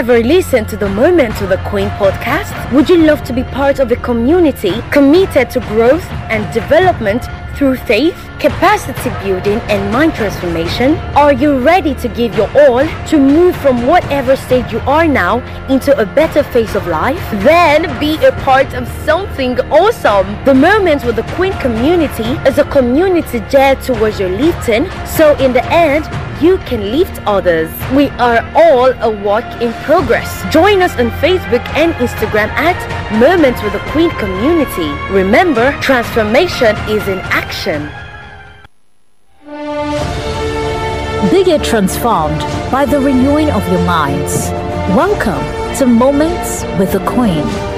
ever listened to the Moment to the Queen podcast? Would you love to be part of a community committed to growth and development through faith, capacity building, and mind transformation? Are you ready to give your all to move from whatever state you are now into a better phase of life? Then be a part of something awesome. The Moments with the Queen community is a community geared towards your lifting, so in the end, you can lift others. We are all a work in progress. Join us on Facebook and Instagram at Moments with the Queen Community. Remember, transformation is in action. Be get transformed by the renewing of your minds. Welcome to Moments with the Queen.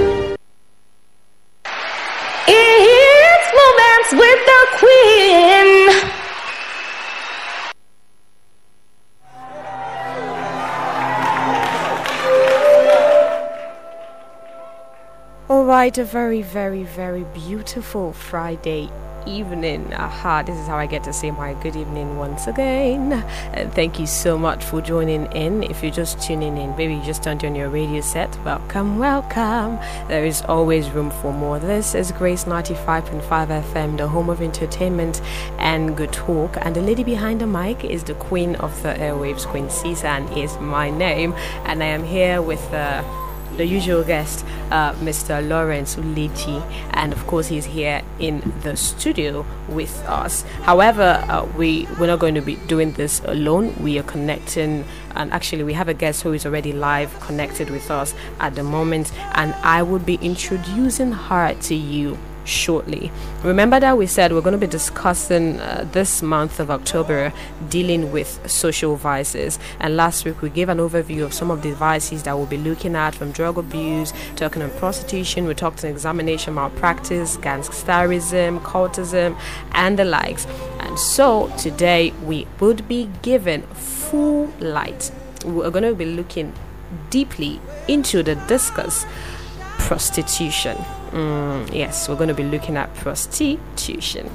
Right, a very, very, very beautiful Friday evening. Aha, this is how I get to say my good evening once again. And thank you so much for joining in. If you're just tuning in, maybe you just turned on your radio set, welcome, welcome. There is always room for more. This is Grace 95.5 FM, the home of entertainment and good talk. And the lady behind the mic is the queen of the airwaves, Queen Sisan is my name. And I am here with. Uh, the usual guest, uh, Mr. Lawrence Uleji, and of course he's here in the studio with us. However, uh, we we're not going to be doing this alone. We are connecting, and actually we have a guest who is already live connected with us at the moment, and I will be introducing her to you shortly. Remember that we said we're going to be discussing uh, this month of October dealing with social vices. And last week we gave an overview of some of the vices that we'll be looking at from drug abuse, talking on prostitution, we talked on examination malpractice, gangsterism, cultism, and the likes. And so today we would be given full light. We're going to be looking deeply into the discuss prostitution. Mm, yes, we're going to be looking at prostitution.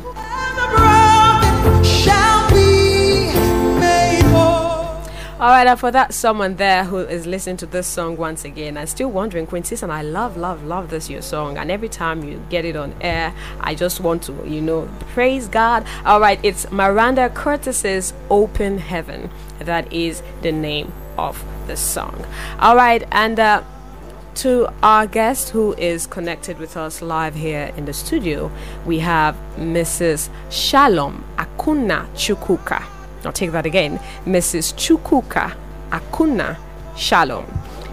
All right, and for that someone there who is listening to this song once again and still wondering, Quincy, and I love, love, love this your song, and every time you get it on air, I just want to, you know, praise God. All right, it's Miranda Curtis's "Open Heaven." That is the name of the song. All right, and. Uh, to our guest who is connected with us live here in the studio, we have Mrs. Shalom Akuna Chukuka. I'll take that again. Mrs. Chukuka Akuna Shalom.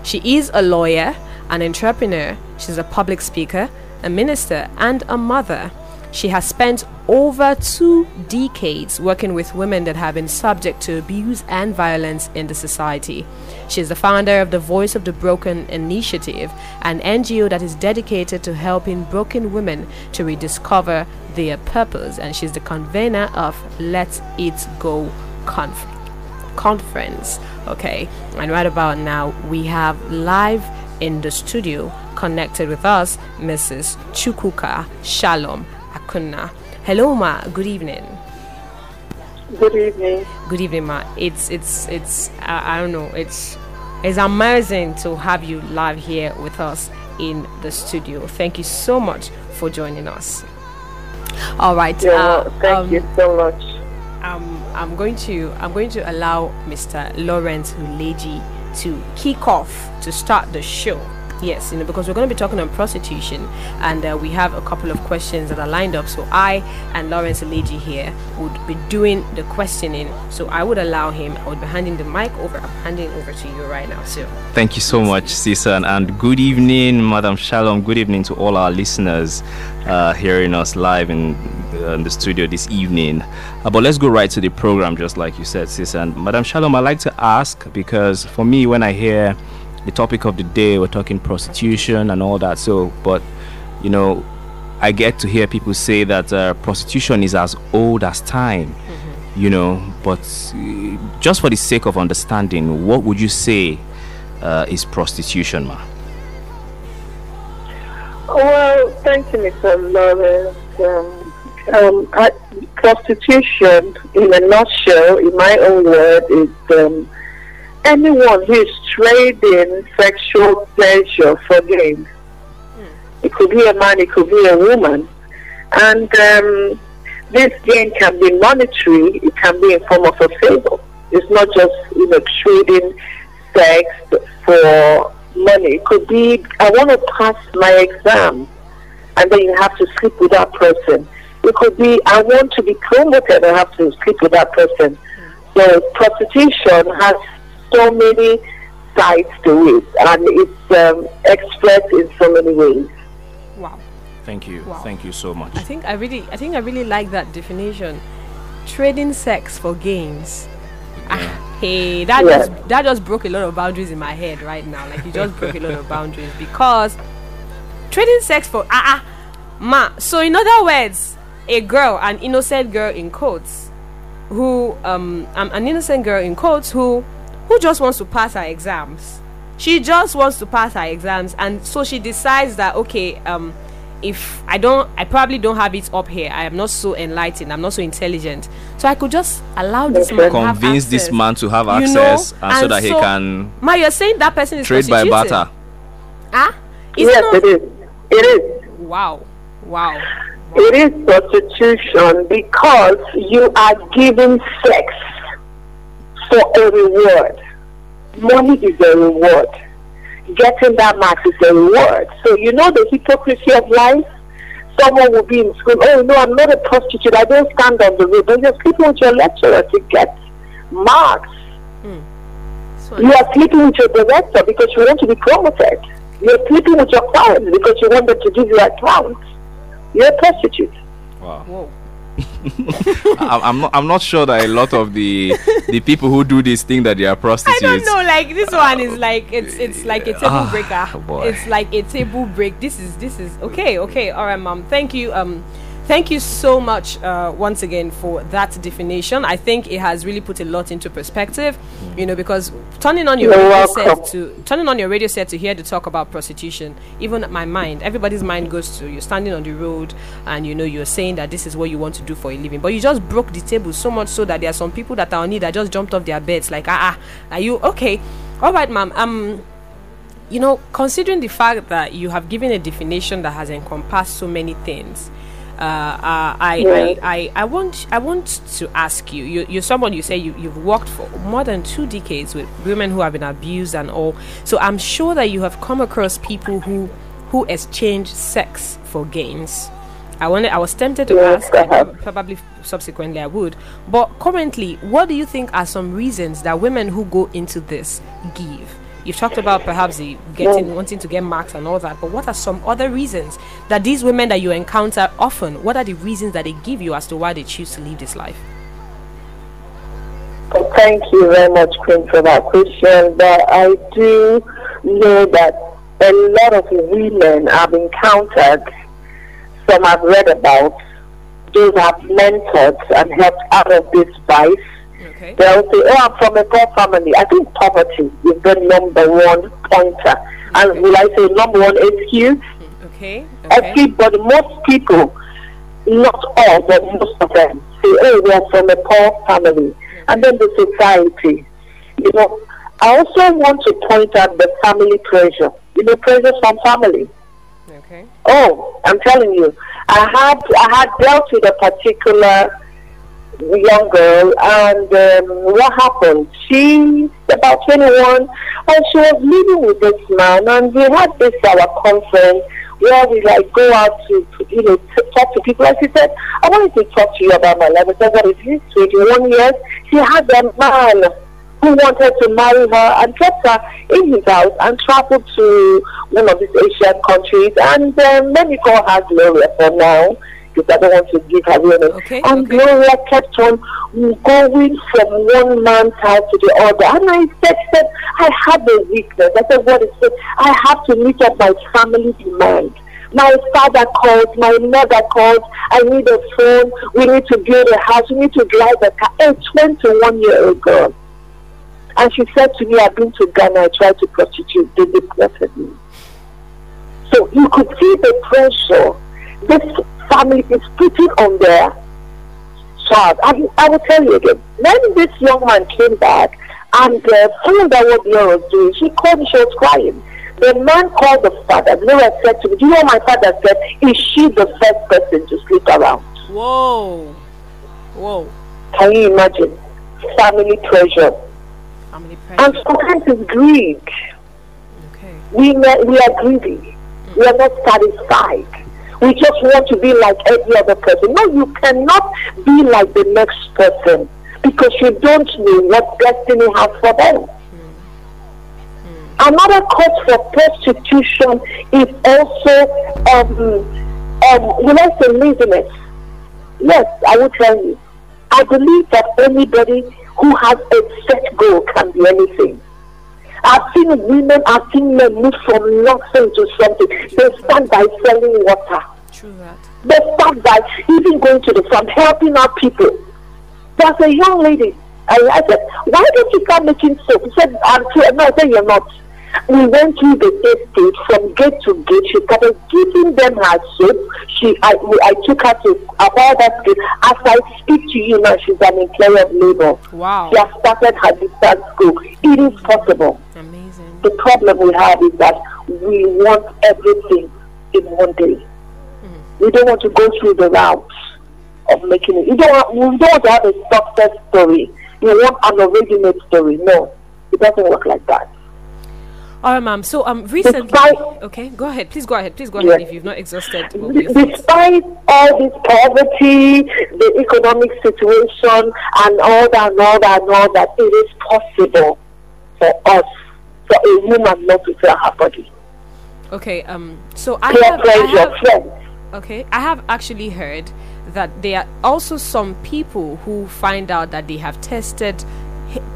She is a lawyer, an entrepreneur, she's a public speaker, a minister, and a mother. She has spent over two decades working with women that have been subject to abuse and violence in the society. She is the founder of the Voice of the Broken Initiative, an NGO that is dedicated to helping broken women to rediscover their purpose, and she's the convener of Let It Go Conf- Conference. Okay, and right about now we have live in the studio connected with us Mrs. Chukuka Shalom Hello, ma. Good evening. Good evening. Good evening, ma. It's it's it's I, I don't know. It's it's amazing to have you live here with us in the studio. Thank you so much for joining us. All right. Yeah, uh, thank um, you so much. Um, I'm going to I'm going to allow Mr. Lawrence Uleji to kick off to start the show. Yes, you know, because we're going to be talking on prostitution, and uh, we have a couple of questions that are lined up. So I and Lawrence Leji here would be doing the questioning. So I would allow him. I would be handing the mic over. I'm handing over to you right now. So thank you so much, Sisan, and good evening, Madam Shalom. Good evening to all our listeners uh, hearing us live in, uh, in, the studio this evening. Uh, but let's go right to the program, just like you said, Sisan. Madam Shalom, I like to ask because for me, when I hear the topic of the day. We're talking prostitution and all that. So, but you know, I get to hear people say that uh, prostitution is as old as time. Mm-hmm. You know, but uh, just for the sake of understanding, what would you say uh, is prostitution, ma? Well, thank you, Mr. Lawrence. Um, um, I, prostitution, in a nutshell, in my own word, is um, anyone who is trading sexual pleasure for gain. Mm. It could be a man, it could be a woman. And um, this gain can be monetary, it can be in form of a favor. It's not just you know trading sex for money. It could be I want to pass my exam and then you have to sleep with that person. It could be I want to be promoted, I have to sleep with that person. So prostitution has so many sides to it, and it's um, expressed in so many ways. Wow. Thank you. Wow. Thank you so much. I think I really, I think I really like that definition. Trading sex for gains. Yeah. Ah, hey, that yeah. just that just broke a lot of boundaries in my head right now. Like you just broke a lot of boundaries because trading sex for ah uh, uh, ma. So in other words, a girl, an innocent girl in quotes, who um, an innocent girl in quotes who who just wants to pass her exams. She just wants to pass her exams, and so she decides that okay, um, if I don't, I probably don't have it up here. I am not so enlightened. I'm not so intelligent. So I could just allow this man convince this man to have access, know? and, and so that so, he can. Ma, you're saying that person is trade by barter. Ah, is yes, it, it is. It is. Wow, wow. It is prostitution because you are giving sex for a reward. Money is a reward. Getting that mark is a reward. So you know the hypocrisy of life? Someone will be in school, oh no, I'm not a prostitute, I don't stand on the road. But you're sleeping with your lecturer to get marks. Mm. You are sleeping with your director because you want to be promoted. You're sleeping with your clients because you want them to give you accounts. You're a prostitute. Wow. Whoa. I'm not. I'm not sure that a lot of the the people who do this think that they are prostitutes. I don't know. Like this one is like it's it's like a table ah, breaker. Oh it's like a table break. This is this is okay. Okay. All right, mom. Thank you. Um Thank you so much uh, once again for that definition. I think it has really put a lot into perspective, you know, because turning on your You're radio welcome. set to turning on your radio set to hear the talk about prostitution, even my mind, everybody's mind goes to you're standing on the road and you know you're saying that this is what you want to do for a living, but you just broke the table so much so that there are some people that are on need that just jumped off their beds like ah, ah are you okay? All right, ma'am. Um you know, considering the fact that you have given a definition that has encompassed so many things, uh, uh, I, yeah. I, I, I, want I want to ask you, you you're someone you say you, you've worked for more than two decades with women who have been abused and all. So I'm sure that you have come across people who who exchange sex for gains. I wanted I was tempted to yes, ask probably subsequently I would. But currently what do you think are some reasons that women who go into this give You've talked about perhaps the getting wanting to get marks and all that, but what are some other reasons that these women that you encounter often? What are the reasons that they give you as to why they choose to live this life? thank you very much, Queen, for that question. But I do know that a lot of women I've encountered, some I've read about, those I've mentored and helped out of this vice Okay. They'll say, oh, I'm from a poor family. I think poverty is the number one pointer. Okay. And will I say number one excuse? Okay. okay. Everybody, most people, not all, but most of them say, oh, we are from a poor family. Okay. And then the society. You know, I also want to point out the family pressure. You know, pressure from family. Okay. Oh, I'm telling you, I had I had dealt with a particular young girl, and um, what happened? She's about 21, and she was living with this man, and we had this our conference where we like go out to, you know, to talk to people. And she said, I wanted to talk to you about my life. I said, what is this? 21 years? She had a man who wanted to marry her and kept her in his house and traveled to one of these Asian countries. And um, let me call her Gloria for now because I don't want to give her name. Okay, and okay. Gloria kept on going from one man's house to the other. And I said, said I have a weakness. I said, what is it? I have to meet up my family demand. My father called, my mother called, I need a phone, we need to build a house, we need to drive a car. A 21 year old girl. And she said to me, I've been to Ghana, I tried to prostitute, they deported me. So you could see the pressure this family is putting on their child. I, I will tell you again, when this young man came back and uh, found out what Gloria was doing, she called me, she was crying. The man called the father. Gloria said to me, Do you know what my father said? Is she the first person to sleep around? Whoa. Whoa. Can you imagine? Family pressure. Family treasure. And pressure. sometimes it's greed. Okay. we we are greedy. We are not satisfied. We just want to be like every other person. No, you cannot be like the next person because you don't know what destiny has for them. Another cause for prostitution is also, um, um, will I say laziness? Yes, I will tell you. I believe that anybody who has a set goal can be anything. I've seen women, I've seen men move from nothing to something. They start by selling water. True that. They start by even going to the farm, helping out people. There's a young lady. I, I said, why don't you start making soap? She said, I'm too, no, I said, you're not. We went through the estate from gate to gate. She started giving them her soap. She, I, I took her to about that gate. As I speak to you now, she's an employer of labor. Wow. She has started her distance school. It is possible. Amazing. The problem we have is that we want everything in one day. Mm. We don't want to go through the routes of making it. You don't want, we don't want to have a success story. You want an original story. No, it doesn't work like that. All right, ma'am. So, um, recently. Despite- Okay, go ahead. Please go ahead. Please go ahead if you've not exhausted. all your thoughts. Despite all this poverty, the economic situation, and all that, and all that, and all that, it is possible for us, for a woman not to sell her body. Okay. Um. So I have, I have friends. Okay, I have actually heard that there are also some people who find out that they have tested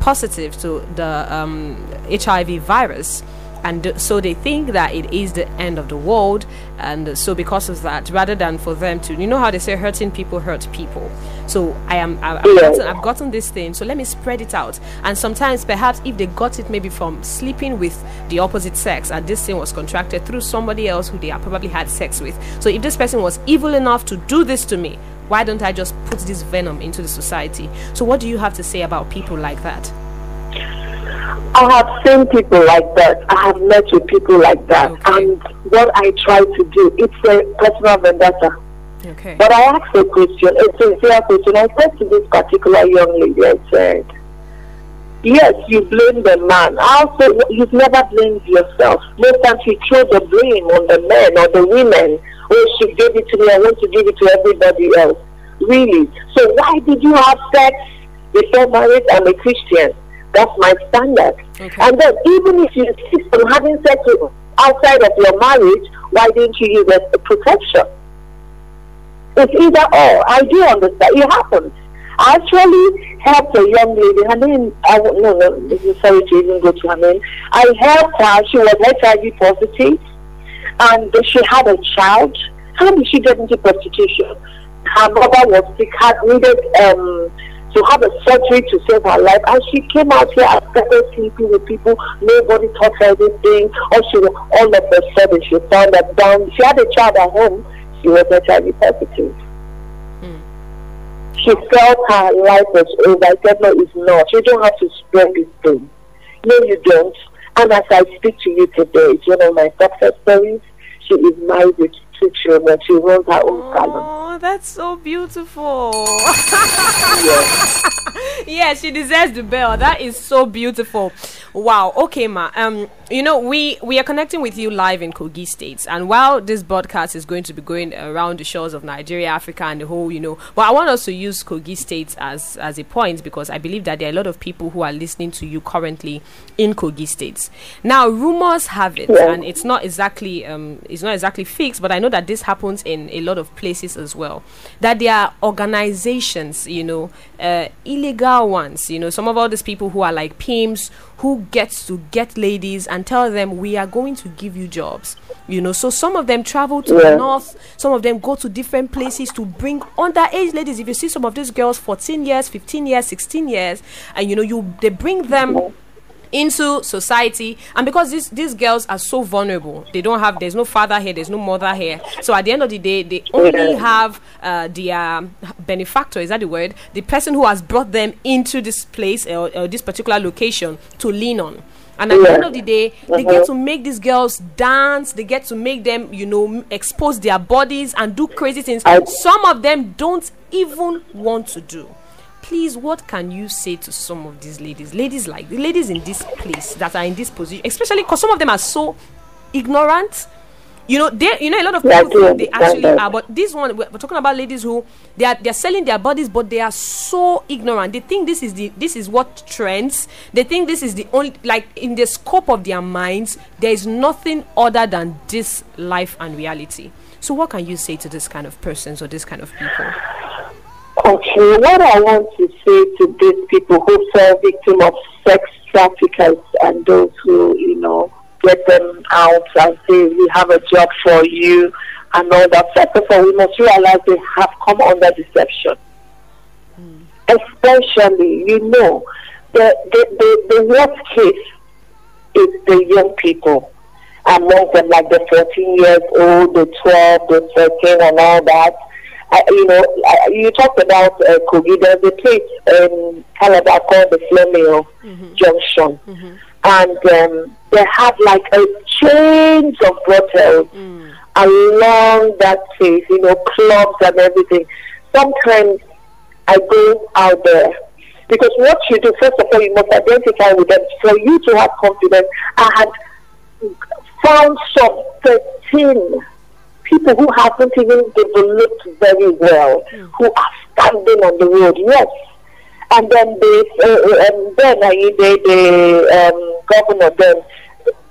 positive to the um, HIV virus. And so they think that it is the end of the world, and so because of that, rather than for them to, you know how they say, hurting people hurt people. So I am, I, I've, gotten, I've gotten this thing, so let me spread it out. And sometimes, perhaps, if they got it maybe from sleeping with the opposite sex, and this thing was contracted through somebody else who they have probably had sex with. So if this person was evil enough to do this to me, why don't I just put this venom into the society? So what do you have to say about people like that? I have seen people like that. I have met with people like that. Okay. And what I try to do, it's a personal vendetta. Okay. But I asked a question, a sincere question. I said to this particular young lady, I said, Yes, you blame the man. I also, you've never blamed yourself. Most times you throw the blame on the men or the women. Oh, she gave it to me, I want to give it to everybody else. Really? So why did you have sex before marriage? I'm a Christian. That's my standard. Okay. And then even if you insist on having sex outside of your marriage, why didn't you use a, a protection? It's either or. I do understand. It happens. I actually helped a young lady. Her name, I no, no, this is sorry to even go to her name. I helped her. She was HIV positive, and she had a child. How did she get into prostitution? Her mother was sick, had needed um, to have a surgery to save her life, and she came out here and started sleeping with people. Nobody taught her anything. Or she, all of a sudden, she found that down. She had a child at home. She was HIV positive. She felt her life was over. I said, no, it's not. You don't have to spread this thing. No, you don't. And as I speak to you today, it's one of my success stories. She is married with two children. She runs her own salon. Oh, that's so beautiful. Yes. yeah, she deserves the bell. That is so beautiful. Wow. Okay, ma. Um, you know, we we are connecting with you live in Kogi States, and while this broadcast is going to be going around the shores of Nigeria, Africa, and the whole, you know, but I want us to use Kogi States as as a point because I believe that there are a lot of people who are listening to you currently in Kogi States. Now, rumors have it, Yeah. and it's not exactly um, it's not exactly fixed, but I know that this happens in a lot of places as well. That there are organizations, you know, uh, illegal ones, you know, some of all these people who are like pimps who gets to get ladies and tell them we are going to give you jobs. You know, so some of them travel to Yeah. the north, some of them go to different places to bring underage ladies. If you see some of these girls, 14 years, 15 years, 16 years, and you know, you they bring them into society. And because these these girls are so vulnerable they don't have there's no father here there's no mother here. So at the end of the day they only have uh, the um, benefactor is that the word? The person who has brought them into this place or, or this particular location to lean on. And at the end of the day they get to make these girls dance they get to make them you know expose their bodies and do crazy things. I- some of them don't even want to do please what can you say to some of these ladies? Ladies like the ladies in this place that are in this position especially because some of them are so ignorant. You know they you know a lot of people think they actually that. are but this one we're we're talking about ladies who they are they're selling their bodies but they are so ignorant. They think this is the this is what trends. They think this is the only like in the scope of their minds there is nothing other than this life and reality. So what can you say to this kind of persons or this kind of people Okay, what I want to say to these people who fall victim of sex traffickers and those who, you know, get them out and say, we have a job for you and all that. First of all, we must realize they have come under deception. Hmm. Especially, you know, the, the, the, the worst case is the young people among them, like the 14 years old, the 12, the 13, and all that. You know, you talked about uh, Kogi. There's a place in Calabar called the Flamingo Junction. And um, they have like a chains of brothels along that place, you know, clubs and everything. Sometimes I go out there because what you do, first of all, you must identify with them. For you to have confidence, I had found some 13 people who haven't even developed very well, who are standing on the road, yes. And then they, uh, and then uh, the, the um, governor then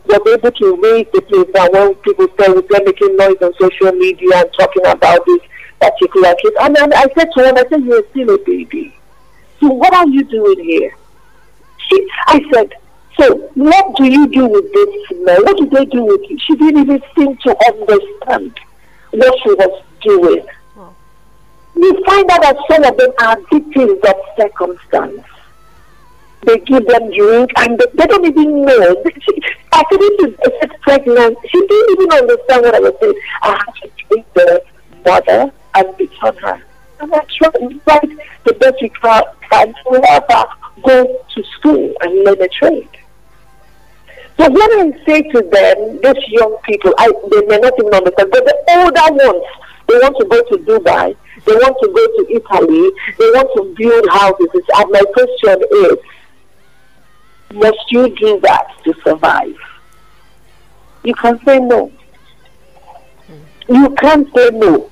was able to raise the place down when people started making noise on social media and talking about this particular case. And then I said to him, I said, you're still a baby. So what are you doing here? She, I said, so what do you do with this female? What do they do with you? She didn't even seem to understand what she was doing. You find out that some of them are victims of circumstance. They give them drink and they, they don't even know. She, I said, this is, pregnant. She didn't even understand what I was saying. I had to take the mother and on her. And I tried to fight the best we can to help her go to school and learn a trade. So when I say to them, these young people, I, they may not even understand, but the older ones, they want to go to Dubai, they want to go to Italy, they want to build houses. And my question is, must you do that to survive? You can say no. You can't say no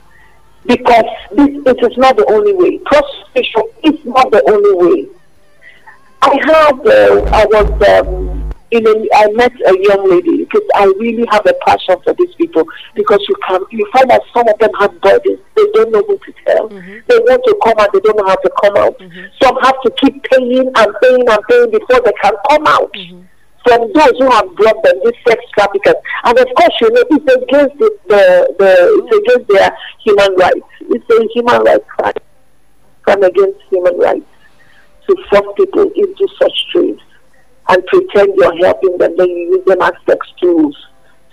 because this it is not the only way. Prostitution is not the only way. I had, uh, I was um, in a, I met a young lady because I really have a passion for these people because you can you find that some of them have bodies they don't know who to tell. Mm-hmm. They want to come out, they don't know how to come out. Mm-hmm. Some have to keep paying and paying and paying before they can come out. Mm-hmm. From those who have brought them, these sex traffickers, and of course, you know, it's against the, the, the it's against their human rights. It's a human rights crime, crime against human rights to force people into such trade and pretend you're helping them, then you use them as sex tools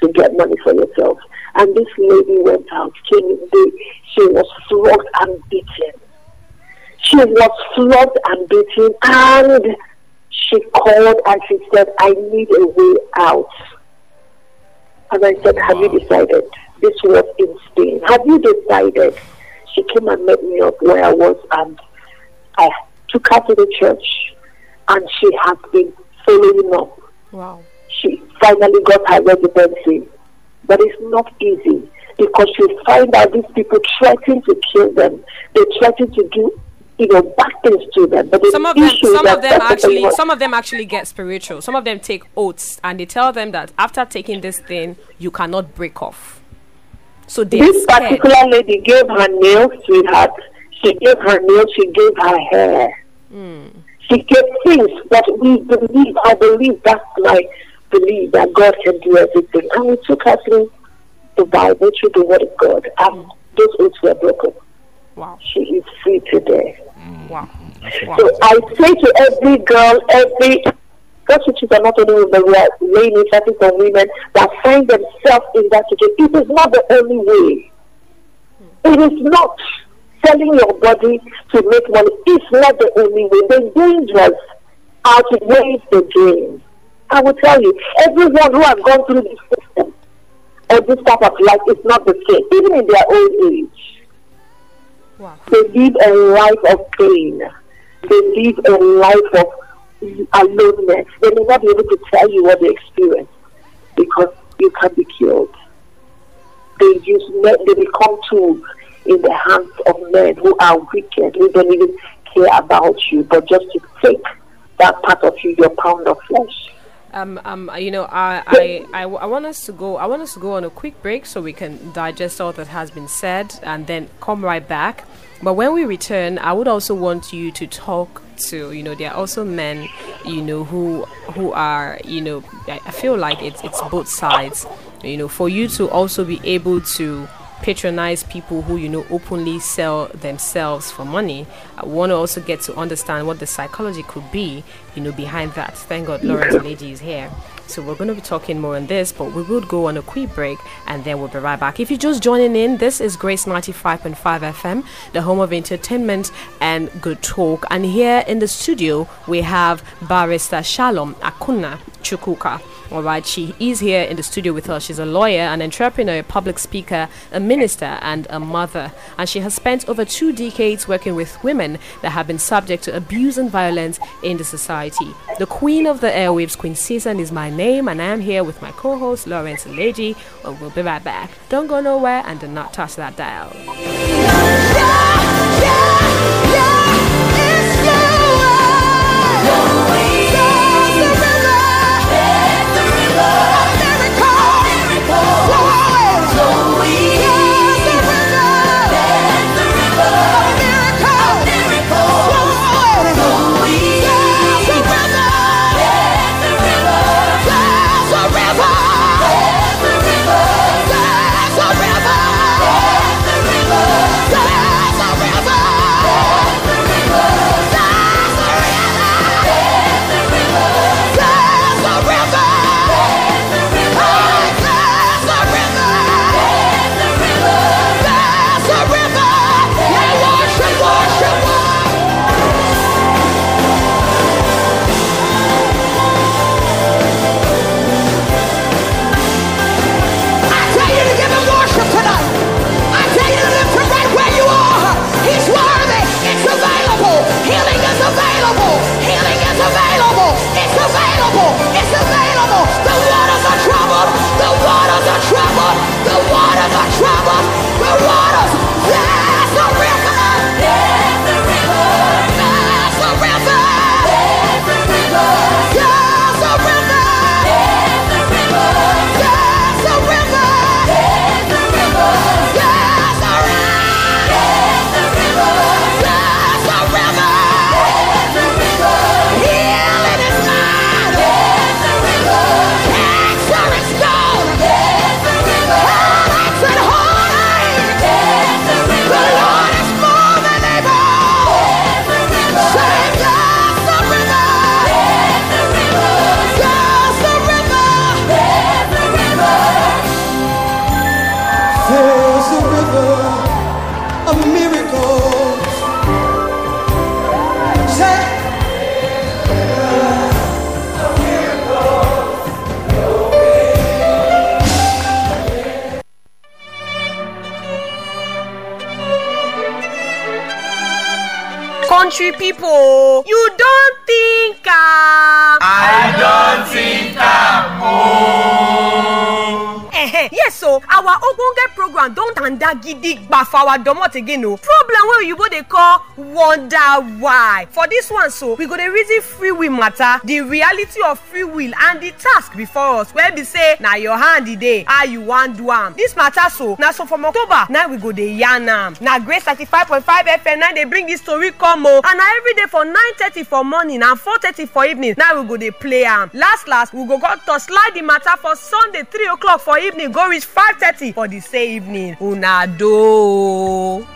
to get money for yourself. And this lady went out, came in, she was flogged and beaten. She was flogged and beaten, and she called and she said, I need a way out. And I said, Have you decided? this was in Spain. Have you decided? She came and met me up where I was, and I took her to the church, and she has been following up. Wow. She finally got her residency, but it's not easy because she find out these people threaten to kill them. They threaten to do you know bad things to them. But some of them, some of them actually, some of them actually get spiritual. Some of them take oaths, and they tell them that after taking this thing, you cannot break off. So This scared. particular lady gave her nails, sweetheart. She gave her nails, she gave her hair. Hmm. She gave things that we believe, I believe that's my belief that God can do everything. And we took her through the Bible, through the Word of God, and those oaths were broken. Wow, She is free today. Mm. wow, wow. So I say to every girl, every prostitutes are not only women, we are laying initiatives on women that find themselves in that situation. It is not the only way. It is not selling your body to make money. is not the only way. The dangers outweighs the gain. I will tell you, everyone who has gone through this system or this type of life is not the same, even in their old age. wow. They live a life of pain. They live a life of aloneness. They may not be able to tell you what they experience because you can be killed. They use they become tools in the hands of men who are wicked, who don't even care about you, but just to take that part of you, your pound of flesh. Um, um, you know, I, I, I, I want us to go. I want us to go on a quick break so we can digest all that has been said and then come right back. But when we return, I would also want you to talk to. You know, there are also men, you know, who who are, you know, I, I feel like it's it's both sides. You know, for you to also be able to patronize people who you know openly sell themselves for money. I want to also get to understand what the psychology could be you know behind that. Thank god lawrence lady is here. So we're going to be talking more on this but we will go on a quick break and then we'll be right back. If you're just joining in this is grace 95.5 fm the home of entertainment and good talk. And here in the studio we have barrister shalom akuna chukuka all right, she is here in the studio with us. She's a lawyer, an entrepreneur, a public speaker, a minister, and a mother. And she has spent over two decades working with women that have been subject to abuse and violence in the society. The queen of the airwaves, Queen Season, is my name, and I am here with my co host, Lawrence Leji. And we'll be right back. Don't go nowhere and do not touch that dial. There's a country people. You don't our ogbonge program don tanda gidigba for our domot again o. Problem wey oyibo dey call wonder why. For this one so we go dey reason free will matter the reality of free will and the task before us. Wey be say na your hand e dey how you wan do am. This matter so na so from october na we go dey yarn am. Na grace thirty-five point five fm na dey bring this story come o. And na everyday for nine thirty for morning and four thirty for evening na we go dey play am. Last last we go go torchlight the matter for sunday three o'clock for evening go reach five thirty for the same evening una do.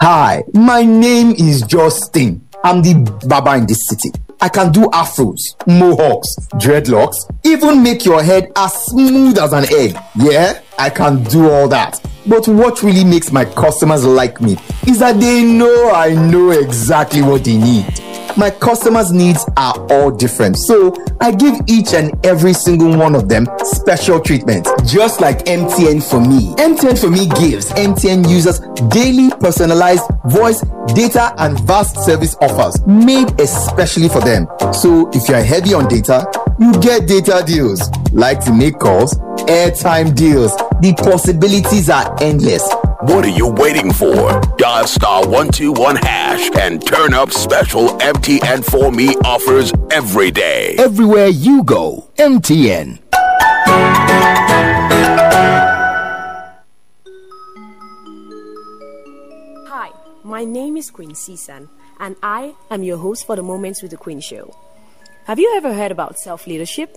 Hi, my name is Justin. I'm the Baba in this city. I can do afros, mohawks, dreadlocks, even make your head as smooth as an egg. Yeah, I can do all that. But what really makes my customers like me is that they know I know exactly what they need. My customers' needs are all different, so I give each and every single one of them special treatment, just like MTN for me. MTN for me gives MTN users daily personalized voice, data, and vast service offers made especially for them. So if you're heavy on data, you get data deals. Like to make calls, airtime deals. The possibilities are endless. What are you waiting for? Dial star 121 hash and turn up special MTN for me offers every day. Everywhere you go, MTN. Hi, my name is Queen Sisan, and I am your host for the Moments with the Queen show. Have you ever heard about self leadership?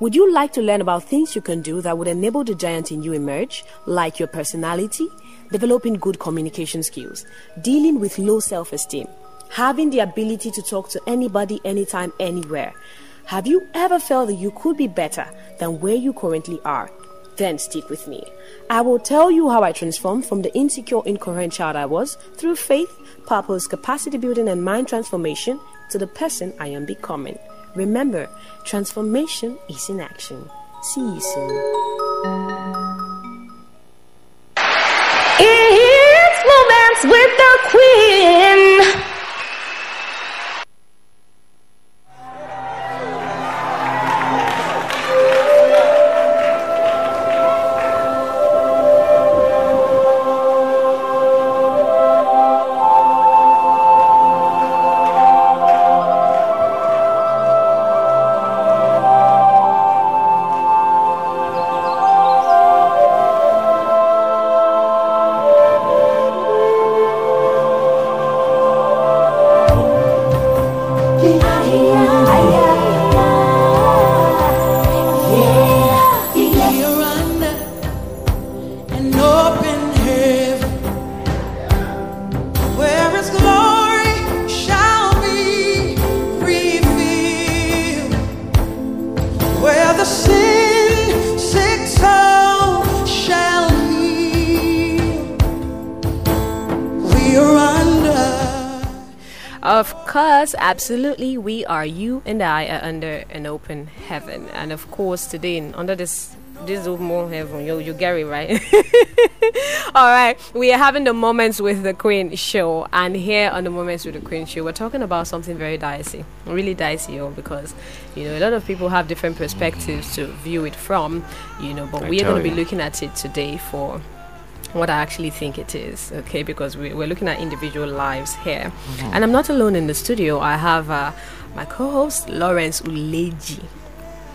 Would you like to learn about things you can do that would enable the giant in you emerge, like your personality, developing good communication skills, dealing with low self esteem, having the ability to talk to anybody, anytime, anywhere? Have you ever felt that you could be better than where you currently are? Then stick with me. I will tell you how I transformed from the insecure, incoherent child I was through faith, purpose, capacity building, and mind transformation to the person I am becoming. Remember, transformation is in action. See you soon. It's Moments with the Queen. Absolutely, we are you and I are under an open heaven, and of course, today under this this open heaven, you you get it right. All right, we are having the moments with the Queen show, and here on the moments with the Queen show, we're talking about something very dicey, really dicey, oh, because you know a lot of people have different perspectives to view it from, you know, but I we are going to be looking at it today for what I actually think it is, okay? Because we, we're looking at individual lives here. And I'm not alone in the studio. I have uh, my co host, Lawrence Uleji.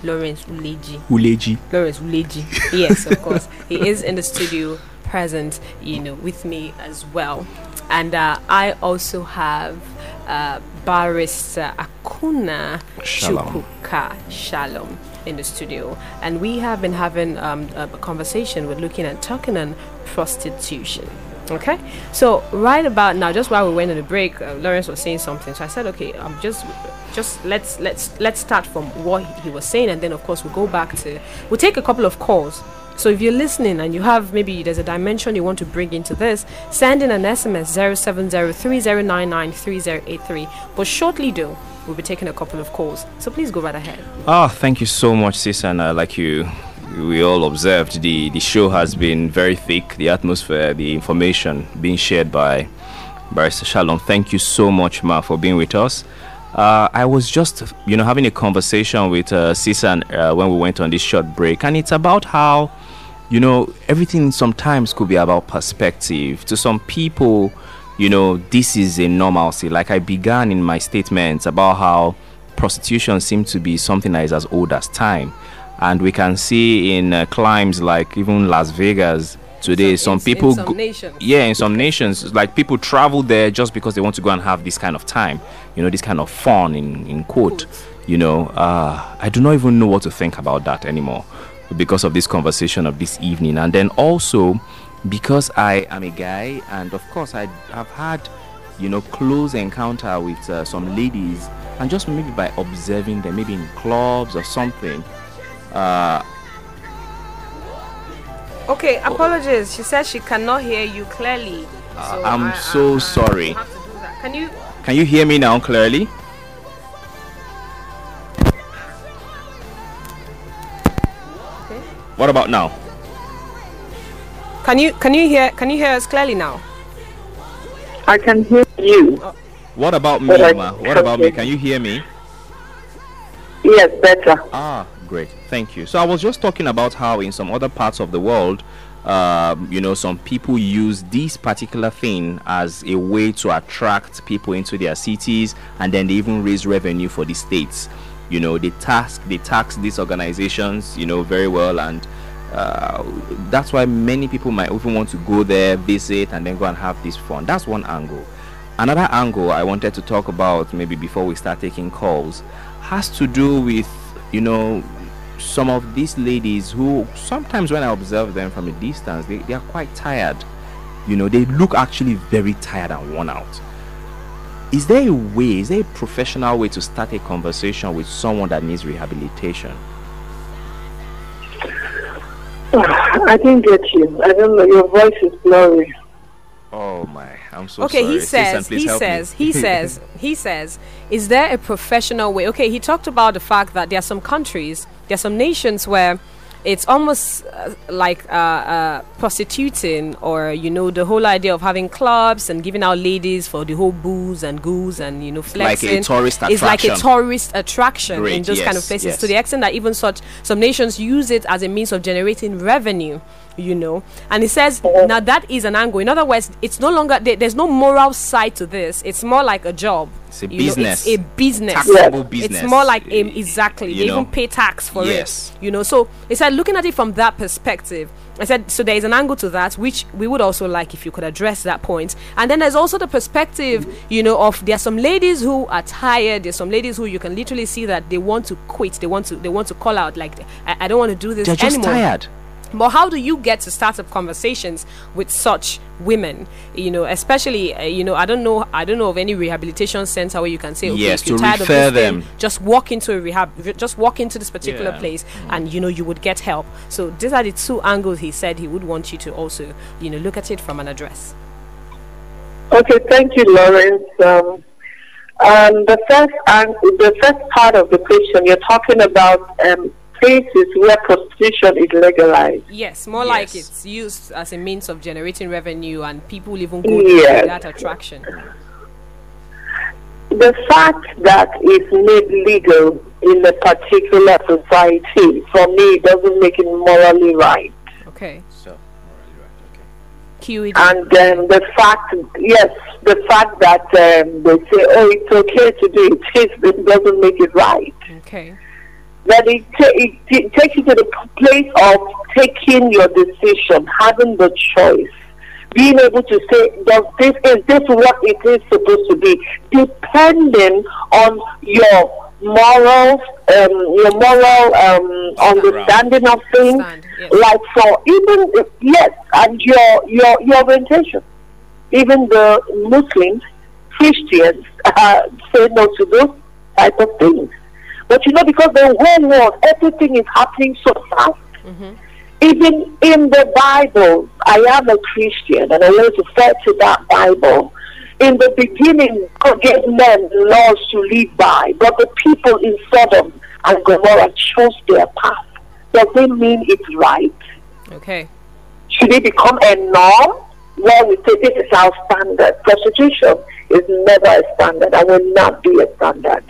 Lawrence Uleji. Uleji. Lawrence Uleji. yes, of course. He is in the studio present, you know, with me as well. And uh, I also have uh, Barrister Akuna Shalom. Chukuka Shalom in the studio. And we have been having um, a conversation with looking at talking on prostitution. Okay, so right about now, just while we went on the break, uh, Lawrence was saying something. So I said, okay, I'm um, just, just let's let's let's start from what he was saying, and then of course we'll go back to we'll take a couple of calls. So if you're listening and you have maybe there's a dimension you want to bring into this, send in an SMS 07030993083. But shortly though, we'll be taking a couple of calls. So please go right ahead. Ah, thank you so much, sis. And uh, like you we all observed, the, the show has been very thick. The atmosphere, the information being shared by Barrister Shalom. Thank you so much, Ma, for being with us. Uh, I was just, you know, having a conversation with uh, uh, when we went on this short break, and it's about how, you know, everything sometimes could be about perspective. To some people, you know, this is a normalcy. Like I began in my statements about how prostitution seems to be something that is as old as time. And we can see in uh, climes like even Las Vegas today, some, some people, in some go- yeah, in some nations, like people travel there just because they want to go and have this kind of time, you know, this kind of fun in, in quote. You know, uh, I do not even know what to think about that anymore because of this conversation of this evening. And then also because I am a guy, and of course, I have had, you know, close encounter with uh, some ladies, and just maybe by observing them, maybe in clubs or something. Uh, Okay, apologies. She says she cannot hear you clearly. Uh, So I'm I- so I- I sorry. have to do that. Can you? Can you hear me now clearly? Okay. What about now? Can you? Can you hear? Can you hear us clearly now? I can hear you. What about me, But I Ma? What about me? Can you hear me? Yes, better. Ah, great. Thank you. So I was just talking about how in some other parts of the world, um, you know, some people use this particular thing as a way to attract people into their cities, and then they even raise revenue for the states. You know, they tax they tax these organizations, you know, very well, and uh, that's why many people might even want to go there, visit, and then go and have this fun. That's one angle. Another angle I wanted to talk about, maybe before we start taking calls, has to do with, you know, some of these ladies who sometimes when I observe them from a distance, they, they are quite tired. You know, they look actually very tired and worn out. Is there a way, is there a professional way to start a conversation with someone that needs rehabilitation? I didn't get you. I don't know. Your voice is blurry. Oh my, I'm so okay, sorry. he says, please he help me. says, he says, he says, is there a professional way? Okay, he talked about the fact that there are some countries, there are some nations where it's almost uh, like uh, uh, prostituting, or you know, the whole idea of having clubs and giving out ladies for the whole booze and goose and you know, Like a flexing. tourist It's like a tourist attraction in Great, those kind of yes, places. yes. To the extent that even such some nations use it as a means of generating revenue you know and he says now that is an angle in other words it's no longer there, there's no moral side to this it's more like a job It's a you know, business. it's a business Taxable business. it's more like um, exactly You they know. even pay tax for Yes. it you know so he said looking at it from that perspective I said so there is an angle to that which we would also like if you could address that point. point and then there's also the perspective you know of there are some ladies who are tired there's some ladies who you can literally see that they want to quit they want to they want to call out like I, I don't want to do this They're just anymore tired. But how do you get to start up conversations with such women? You know, especially uh, you know, I don't know, I don't know of any rehabilitation center where you can say, okay, Yes, if you're to tired refer of this thing, them. just walk into a rehab, re- just walk into this particular Yeah. place, and you know, you would get help. So these are the two angles he said he would want you to also, you know, look at it from an address. Okay, thank you, Lawrence. Um, um, the first and the first part of the question, you're talking about um, places where prostitution is legalized. Yes, more like it's used as a means of generating revenue, and people even go Yes. to that attraction. The fact that it's made legal in a particular society, for me, doesn't make it morally right. Okay, So, morally right, okay. QED. And um, the fact, yes, the fact that um, they say, oh, it's okay to do it, it doesn't make it right. Okay. That it, ta- it, takes you to the place of taking your decision, having the choice, being able to say, does this is this what it is supposed to be, depending on your moral, um, your moral um, understanding of things, yes. like for even if- yes, and your your your orientation. Even the Muslims, Christians uh, say no to those type of things. But you know, because the whole world, everything is happening so fast. Mm-hmm. Even in the Bible, I am a Christian and I want to refer to that Bible. In the beginning, God gave men laws to live by, but the people in Sodom and Gomorrah chose their path does it mean it's right? Okay. Should it become a norm where we say this is our standard? Prostitution is never a standard and will not be a standard.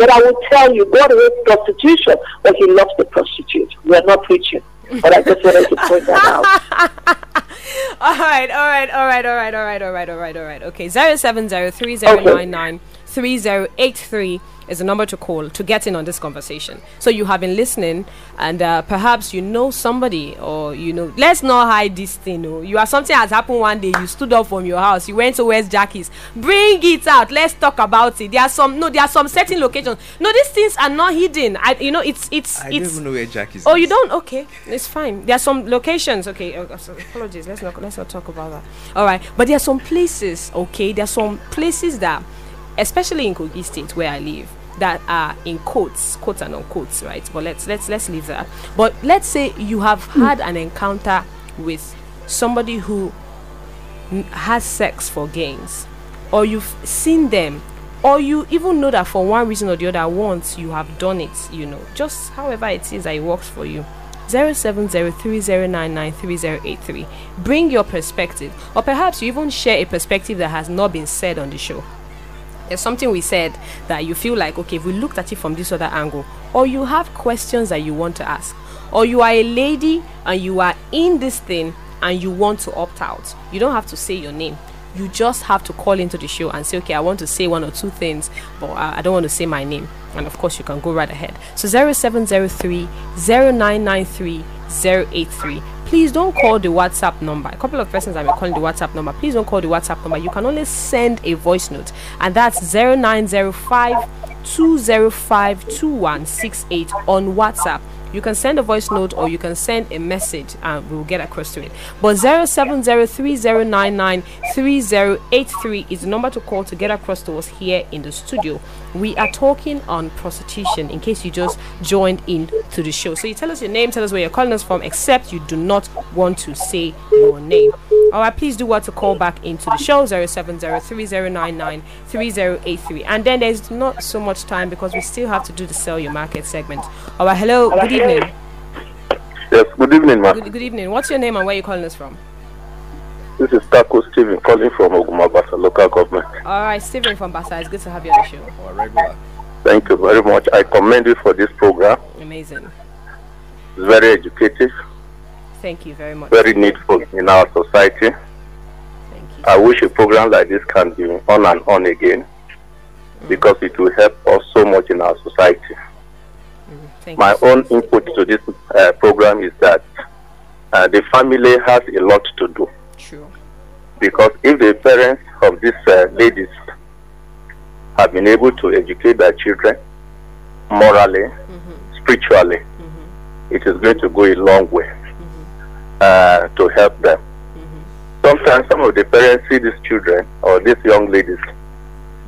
But I will tell you, God hates prostitution, but He loves the prostitute. We are not preaching, but I just wanted to point that out. all right, all right, all right, all right, all right, all right, all right, all right. Okay, zero seven zero three zero nine nine three zero eight three is the number to call to get in on this conversation. So you have been listening, and uh, perhaps you know somebody, or you know, let's not hide this thing. Oh. You have something has happened one day. You stood up from your house. You went to West Jackie's. Bring it out. Let's talk about it. There are some no. There are some certain locations. No, these things are not hidden. I, you know, it's it's. I it's, don't even know where Jackie's. Oh, is. you don't? Okay, it's fine. There are some locations. Okay, uh, so apologies. Let's not let's not talk about that. All right, but there are some places. Okay, there are some places that, especially in Kogi State where I live, that are in quotes, quotes and unquotes, right? But let's let's let's leave that. But let's say you have hmm. had an encounter with somebody who n- has sex for gains, or you've seen them, or you even know that for one reason or the other, once you have done it, you know, just however it is that it works for you. 0703099383. Bring your perspective, or perhaps you even share a perspective that has not been said on the show there's something we said that you feel like okay if we looked at it from this other angle or you have questions that you want to ask or you are a lady and you are in this thing and you want to opt out you don't have to say your name. You just have to call into the show and say okay i want to say one or two things but i don't want to say my name. And of course you can go right ahead. So 0703 0993 083 please don't call the whatsapp number a couple of persons have been calling the whatsapp number please don't call the whatsapp number you can only send a voice note and that's 0905 205 2168 on whatsapp you can send a voice note or you can send a message and we'll get across to it. But 0703099383 is the number to call to get across to us here in the studio. We are talking on prostitution in case you just joined in to the show. So you tell us your name, tell us where you're calling us from, except you do not want to say your name. All right, please do what to call back into the show 0703099383. And then there's not so much time because we still have to do the sell your market segment. All right, hello, good evening. Yes, good evening, ma'am. Good, good evening. What's your name and where are you calling us from? This is Taco Steven calling from Ogumabasa local government. All right, Stephen from Basa. It's good to have you on the show. Or regular. Thank you very much. I commend you for this program. Amazing. It's very educative, Thank you very much. very needful in our society. Thank you. I wish a program like this can be on and on again because it will help us so much in our society. Thank My you. own input to this uh, program is that uh, the family has a lot to do True. because if the parents of these uh, ladies have been able to educate their children morally, spiritually, it is going to go a long way uh, to help them. Sometimes some of the parents see these children or these young ladies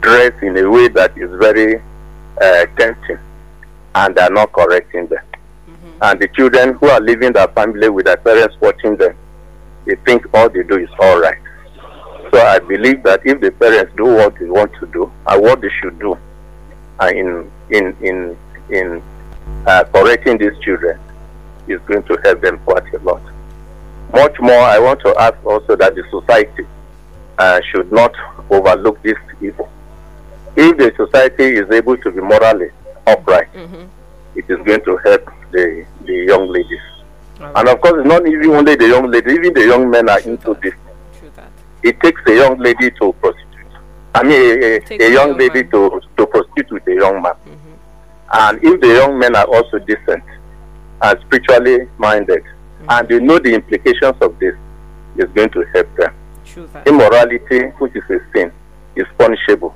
dress in a way that is very uh, tempting and they are not correcting them. And the children who are living their family with their parents watching them, they think all they do is all right. So I believe that if the parents do what they want to do and what they should do uh, in in in in uh, correcting these children, is going to help them quite a lot. Much more, I want to ask also that the society uh, should not overlook this evil. If the society is able to be morally upright, it is going to help the, the young ladies. And of course, it's not even only the young ladies, even the young men are into this. It takes a young lady to prostitute. I mean, a, a, a young lady to, to prostitute with a young man. And if the young men are also decent and spiritually minded, and they know the implications of this, it's going to help them. True that. Immorality, which is a sin, is punishable.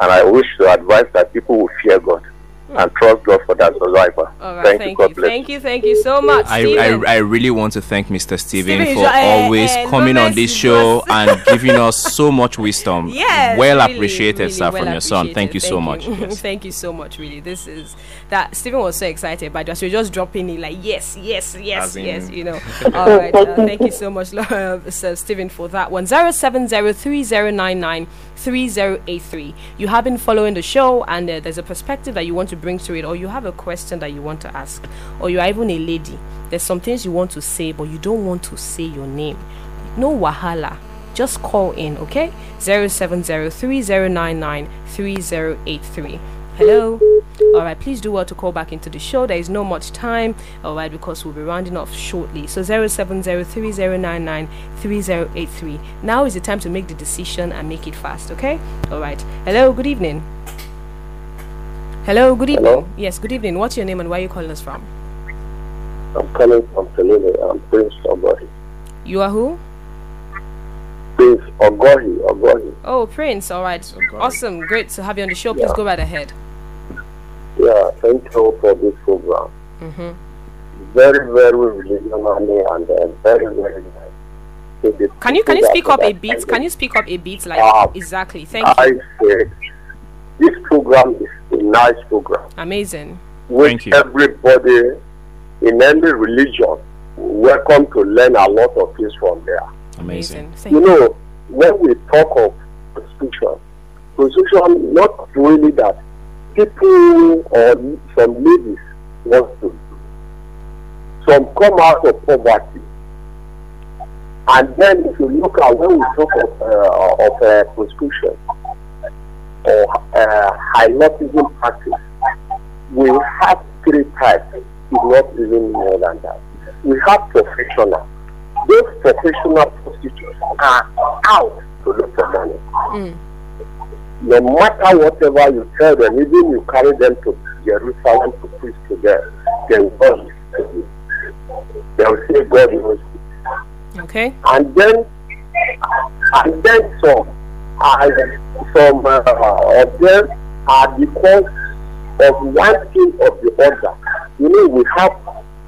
And I wish to advise that people will fear God and trust God for that survival. All right, thank, thank, you. God bless. Thank you, thank you so much, I, Stephen. I, I really want to thank Mr. Steven Steven, for you- eh, always eh, coming on this show and giving us so much wisdom. Yes, well really, appreciated, really sir, well from your son. Thank appreciated. you so much. you. Yes. Thank you so much, really. This is that Stephen was so excited by just you're just dropping it like yes, yes, yes, As in- yes. You know. All right. Uh, thank you so much, uh, Sir Stephen, for that one. Zero seven zero three zero nine nine 3083. You have been following the show and uh, there's a perspective that you want to bring to it, or you have a question that you want to ask, or you are even a lady. There's some things you want to say, but you don't want to say your name. No wahala just call in, okay? 0703099383. Hello. All right, please do well to call back into the show. There is no much time, all right, because we'll be rounding off shortly. So 0703099383. Now is the time to make the decision and make it fast, okay? All right. Hello, good evening. Hello, good evening. Hello? Yes, good evening. What's your name and where are you calling us from? I'm calling from Selene. I'm um, Prince Ogohi. You are who? Prince Ogohi. Ogohi. Oh, Prince. All right. Awesome. Great to have you on the show. Please Yeah. go right ahead. Yeah, thank you for this program. Mm-hmm. Very, very religionally and uh, very, very nice. Can you can you speak up a bit? Can you speak up a bit? Like Ah, exactly. Thank I you. said this program is a nice program. Amazing. which everybody in any religion welcome to learn a lot of things from there. Amazing. You know, when we talk of prostitution, prostitution not really that people or some ladies want to do. Some come out of poverty. And then if you look at when we talk of, uh, of uh, prostitution or uh, hypnotism practice, we have three types, if not even more than that. We have professional. Those professional prostitutes are out to look for money. No matter whatever you tell them, even you carry them to Jerusalem to preach to them, they will not listen. They will say God knows. Okay. And then, and then some, are, some uh, of them are because of one thing or the other. You know, we have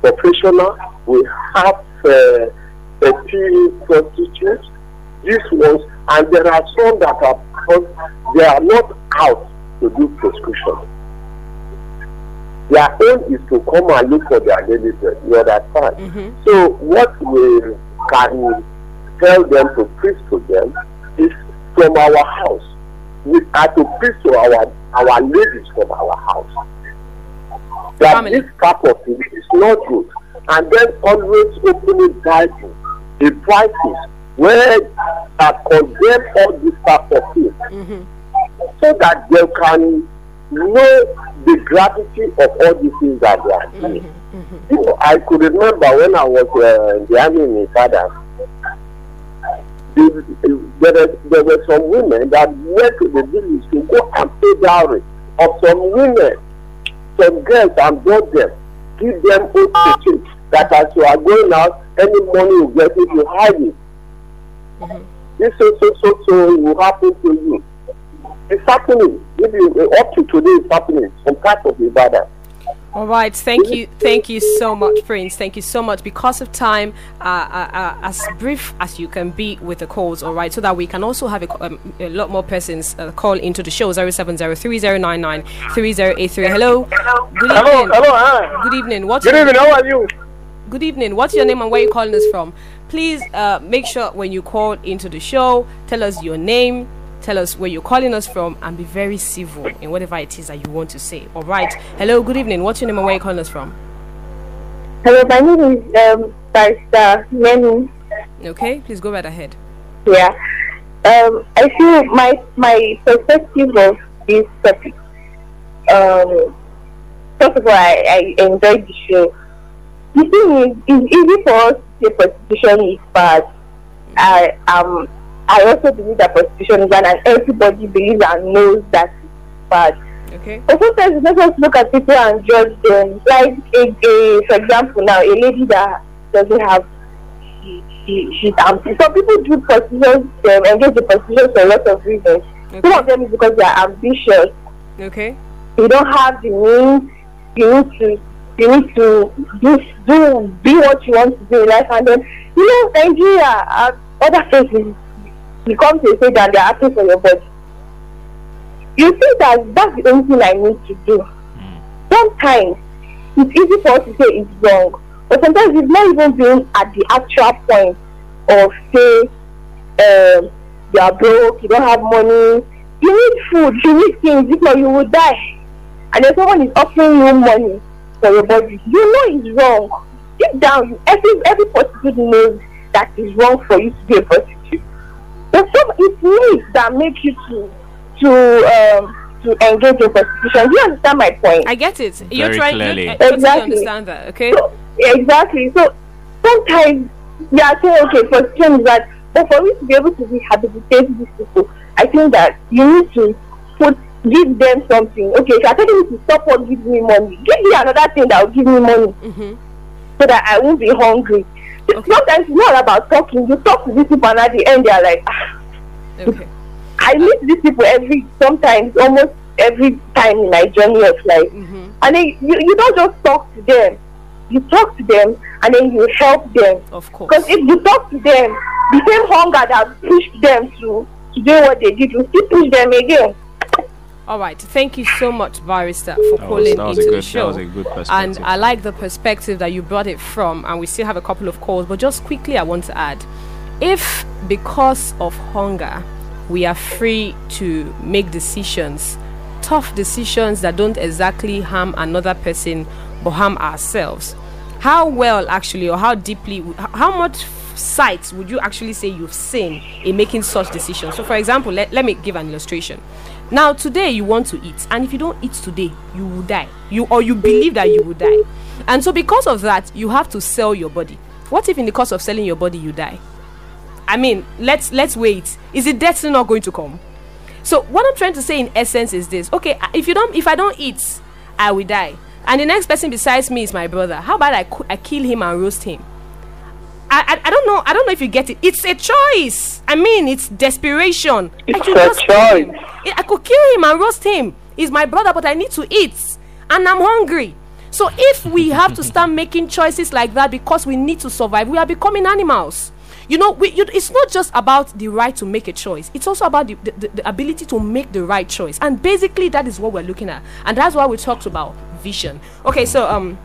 professional, we have uh, petty prostitutes, these ones, and there are some that are they are not out to do prescription. Their aim is to come and look for their daily bread. Eh, you understand? Mm-hmm. So what we can tell them to preach to them is from our house. We are to preach to our our ladies from our house. That this type of thing is not good. And then always opening Bible, the prices where that condemn all this type of things. So that they can know the gravity of all these things that they are doing. You know, I could remember when I was uh, in the army in Ibadan, there, there, there were some women that went to the village to go and pay dowry of some women, some girls and brought them, give them oath to that as you are going out, any money you get, if you hide it, this so so so so will happen to you. It's happening. Maybe uh, up to today, it's happening. Some part of Ibadan. All right, thank you, thank you so much, Prince. Thank you so much. Because of time, uh, uh, uh, as brief as you can be with the calls, all right, so that we can also have a, um, a lot more persons uh, call into the show. Zero seven zero three zero nine nine three zero eight three. Hello. Good Hello, evening. hello, hi. Good evening. What's Good evening, how are you? Good evening. What's your name and where are you calling us from? Please uh, make sure when you call into the show, tell us your name, tell us where you're calling us from, and be very civil in whatever it is that you want to say. All right. Hello. Good evening. What's your name and where you calling us from? Hello, my name is um, Nemi. Okay. Please go right ahead. Yeah. Um, I feel my my perspective of this topic. Um, first of all, I, I enjoyed the show. The thing is, it's easy for us to say prostitution is bad. I um I also believe that prostitution is bad, and everybody believes and knows that it's bad. Okay. But sometimes let us look at people and judge them. Like, a, a, for example, now a lady that doesn't have, she, she, she's. Some people do prostitution, um, engage in prostitution for a lot of reasons. Some of them is because they are ambitious. Okay. You don't have the means. You need to, you need to do, do, be what you want to do in life. And then, you know, Nigeria, uh, other places, you come to a stage and they're asking for your body you think that that's the only thing I need to do. Sometimes it's easy for us to say it's wrong, but sometimes it's not even being at the actual point of say um, you are broke, you don't have money, you need food, you need things, if not you will die. And then someone is offering you money for your body, you know it's wrong. Deep down, you, every every prostitute knows that it's wrong for you to be a prostitute. But some it's needs that make you to to um to engage in prostitution. Do you understand my point? I get it. You're Very trying clearly. you totally Exactly. understand that, okay? So, exactly. So sometimes you are saying, okay, prostitution is that, but for you to be able to rehabilitate these people, I think that you need to put give them something. Okay, if you are telling me to stop or give me money, give me another thing that will give me money, Mm-hmm. so that I won't be hungry. Sometimes it's not about talking. You talk to these people and at the end they are like, ah, Okay. I meet these people every sometimes almost every time in my journey of life. Mm-hmm. And then you, you don't just talk to them. You talk to them and then you help them. Of course. Because if you talk to them, the same hunger that pushed them to, to do what they did will still push them again. All right. Thank you so much, Barrister, for was- calling that was into a the good- that show. was a good and. I like the perspective that you brought it from. And we still have a couple of calls, but just quickly, I want to add, if because of hunger we are free to make decisions, tough decisions that don't exactly harm another person but harm ourselves, how well actually or how deeply, how much sight would you actually say you've seen in making such decisions? So, for example, let, let me give an illustration. Now, today you want to eat, and if you don't eat today, you will die. You or you believe that you will die, and so because of that, you have to sell your body. What if, in the course of selling your body, you die? I mean, let's let's wait. Is it death not going to come? So what I'm trying to say in essence is this: okay, if you don't, if I don't eat, I will die, and the next person besides me is my brother. How about I I kill him and roast him? I, I, I don't know. I don't know if you get it. It's a choice. I mean, it's desperation. It's I could a kill him. choice. I could kill him and roast him. He's my brother, but I need to eat, and I'm hungry. So if we have to start making choices like that because we need to survive, we are becoming animals. You know, we, you, it's not just about the right to make a choice. It's also about the, the, the- the ability to make the right choice. And basically, that is what we're looking at. And that's why we talked about vision. Okay, so um,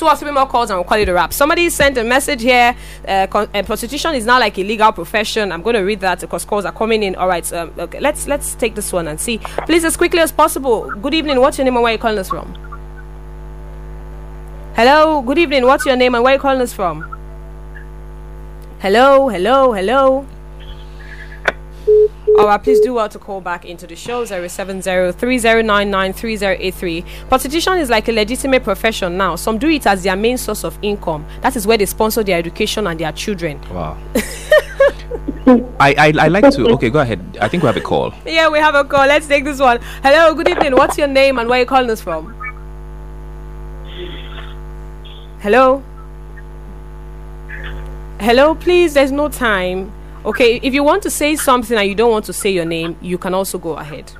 two or three more calls and we'll call it a wrap. Somebody sent a message here. Uh, con- uh, prostitution is now like a legal profession. I'm going to read that because calls are coming in. All right, um, okay, let's let's take this one and see. Please, as quickly as possible. Good evening. What's your name and where are you calling us from? Hello. Good evening. What's your name and where are you calling us from? Hello. Hello. Hello. All right, please do well to call back into the show 070-3099-3083. Prostitution is like a legitimate profession now. Some do it as their main source of income. That is where they sponsor their education and their children. Wow. I, I I like to. Okay, go ahead. I think we have a call. Yeah, we have a call. Let's take this one. Hello, good evening. What's your name and where are you calling us from? Hello? Hello, please. There's no time. Okay, if you want to say something and you don't want to say your name, you can also go ahead.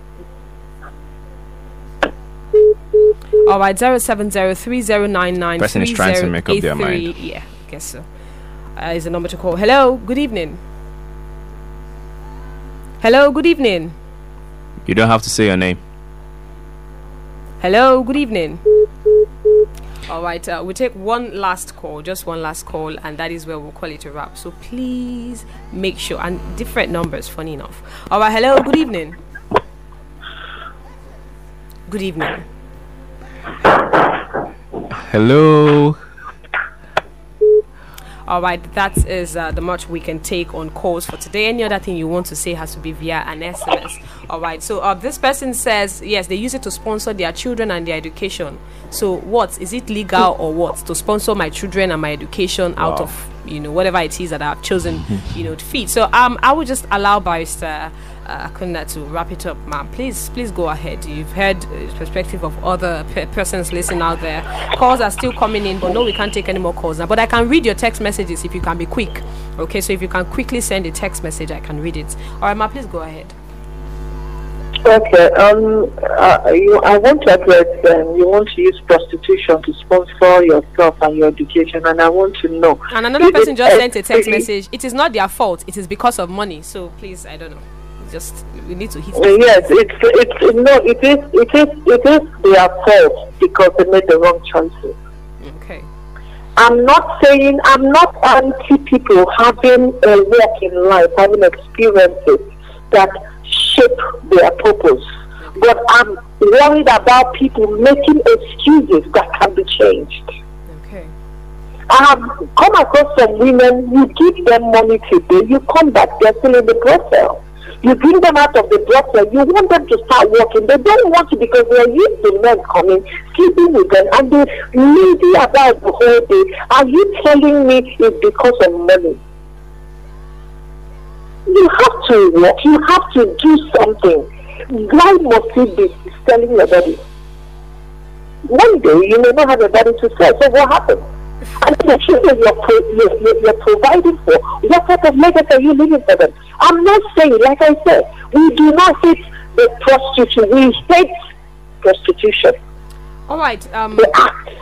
All right, zero seven zero three zero nine nine. Person is trying to make up their mind. Yeah, I guess so. Uh, is the number to call. Hello, good evening. Hello, good evening. You don't have to say your name. Hello, good evening. All right, uh, we'll take one last call, just one last call, and that is where we'll call it a wrap. So please make sure, and different numbers, funny enough. All right, hello, good evening. Good evening. Hello. All right, that is uh, the much we can take on calls for today. Any other thing you want to say has to be via an SMS. All right, so uh, this person says yes, they use it to sponsor their children and their education. So, what is it legal or what to sponsor my children and my education out Wow. of you know whatever it is that I've chosen you know to feed? So, um, I would just allow Barrister Akunda to wrap it up, ma'am. Please, please go ahead. You've heard uh, perspective of other pe- persons listening out there. Calls are still coming in, but no, we can't take any more calls now. But I can read your text messages if you can be quick. Okay, so if you can quickly send a text message, I can read it. All right, ma'am, please go ahead. Okay. Um. Uh, you, I want to address. Um, you want to use prostitution to sponsor yourself and your education, and I want to know. And another person just sent a text message. It is not their fault. It is because of money. So please, I don't know. Just we need to hit. Uh, yes, it's it's no, it is it is it is their fault because they made the wrong choices. Okay. I'm not saying I'm not anti people having a walk in life, having experiences that shape their purpose. But I'm worried about people making excuses that can be changed. Okay. I have come across some women, you give them money today, you come back, they're still in the brothel. You bring them out of the brothel, you want them to start working. They don't want to because they're used to men coming, sleeping with them, and they're lazy about the whole day. Are you telling me it's because of money? You have to work, you have to do something. Why must you be selling your body? One day you may not have a body to sell, so what happens? And the children you're, pro- you're, you're, you're providing for, what type of legacy are you leaving for them? I'm not saying, like I said, we do not hate the prostitution, we hate prostitution. All right. Um,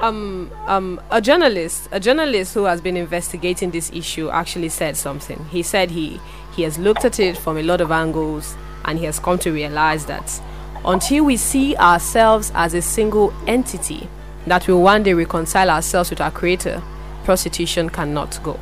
um, um, a journalist, a journalist who has been investigating this issue, actually said something. He said he he has looked at it from a lot of angles, and he has come to realize that until we see ourselves as a single entity that will one day reconcile ourselves with our Creator, prostitution cannot go.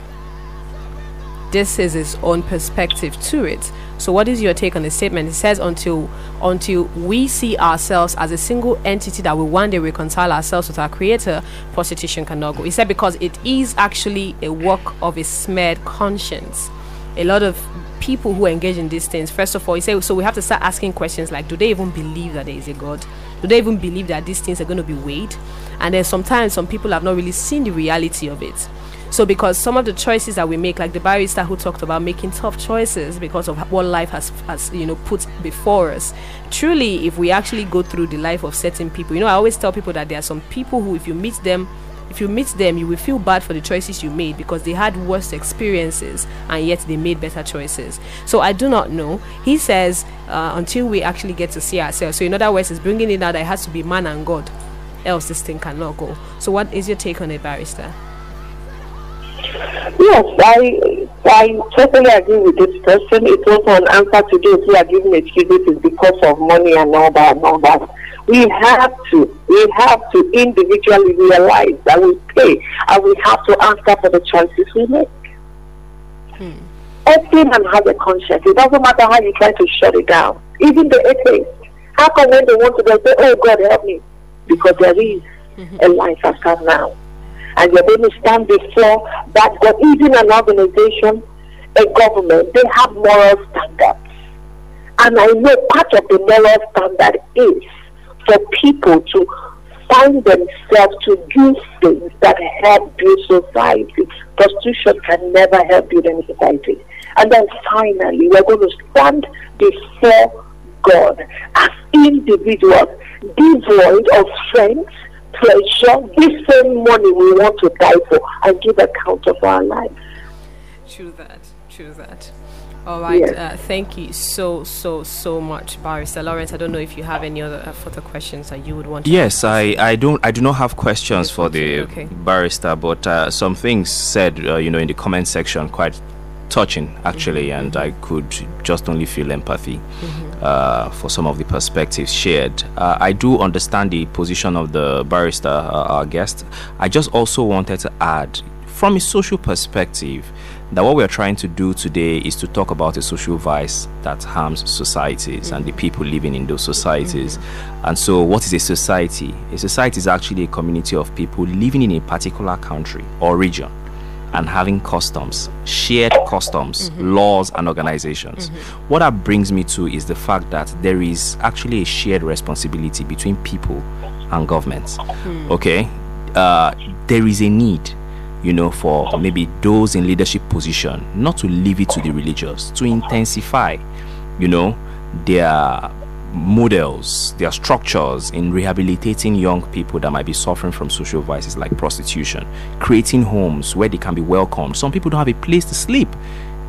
This is his own perspective to it. So, what is your take on the statement? It says, "Until until we see ourselves as a single entity that will one day reconcile ourselves with our Creator, prostitution cannot go." He said because it is actually a work of a smeared conscience. A lot of people who engage in these things, first of all, he said, so we have to start asking questions like, do they even believe that there is a God? Do they even believe that these things are going to be weighed? And then sometimes some people have not really seen the reality of it. So, because some of the choices that we make, like the barrister who talked about making tough choices because of what life has, has you know, put before us. Truly, if we actually go through the life of certain people, you know, I always tell people that there are some people who, if you meet them, if you meet them, you will feel bad for the choices you made because they had worse experiences and yet they made better choices. So I do not know. He says uh, until we actually get to see ourselves. So in other words, it's bringing it out that it has to be man and God, else this thing cannot go. So what is your take on it, barrister? Yes, I I totally agree with this person. It's also an answer to those who are giving excuses because of money and all that and all that. We have to, we have to individually realize that we pay and we have to answer for the choices we make. Hmm. Every man has a conscience. It doesn't matter how you try to shut it down. Even the atheist. How come when they want to go say, Oh God help me? Because there is a life after now. And you're going to stand before that God, even an organization, a government, they have moral standards. And I know part of the moral standard is for people to find themselves to do things that help build society. Prostitution can never help build any society. And then finally, we're going to stand before God as individuals, devoid of friends, pleasure, this same money we want to die for, and give account of our lives. True that. True that. All right. Yes. Uh, thank you so so so much, Barrister Lawrence. I don't know if you have any other uh, further questions that you would want. to Yes, I, I don't I do not have questions for the okay. barrister, but uh, some things said uh, you know in the comment section quite touching actually, Mm-hmm. and I could just only feel empathy uh, for some of the perspectives shared. Uh, I do understand the position of the barrister, uh, our guest. I just also wanted to add, from a social perspective, that what we are trying to do today is to talk about a social vice that harms societies and the mm. people living in those societies. Mm-hmm. And so, what is a society? A society is actually a community of people living in a particular country or region and having customs, shared customs, mm-hmm. laws, and organizations. Mm-hmm. What that brings me to is the fact that there is actually a shared responsibility between people and governments. Mm. Okay? Uh, there is a need you know, for maybe those in leadership position, not to leave it to the religious, to intensify, you know, their models, their structures in rehabilitating young people that might be suffering from social vices like prostitution, creating homes where they can be welcomed. Some people don't have a place to sleep,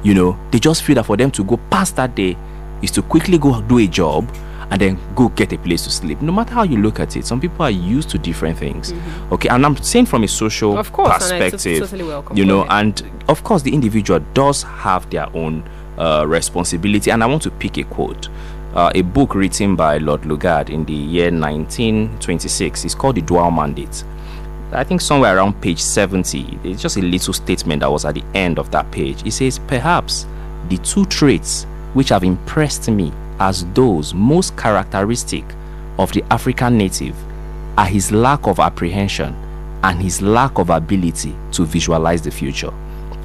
you know, they just feel that for them to go past that day is to quickly go do a job and then go get a place to sleep. No matter how you look at it, some people are used to different things. Okay, and I'm saying from a social Of course, perspective, totally welcome. you know, and of course, the individual does have their own uh, responsibility. And I want to pick a quote. Uh, a book written by Lord Lugard in the year 1926 is called The Dual Mandate. I think somewhere around page 70, it's just a little statement that was at the end of that page. It says, Perhaps the two traits which have impressed me as those most characteristic of the African native are his lack of apprehension and his lack of ability to visualize the future.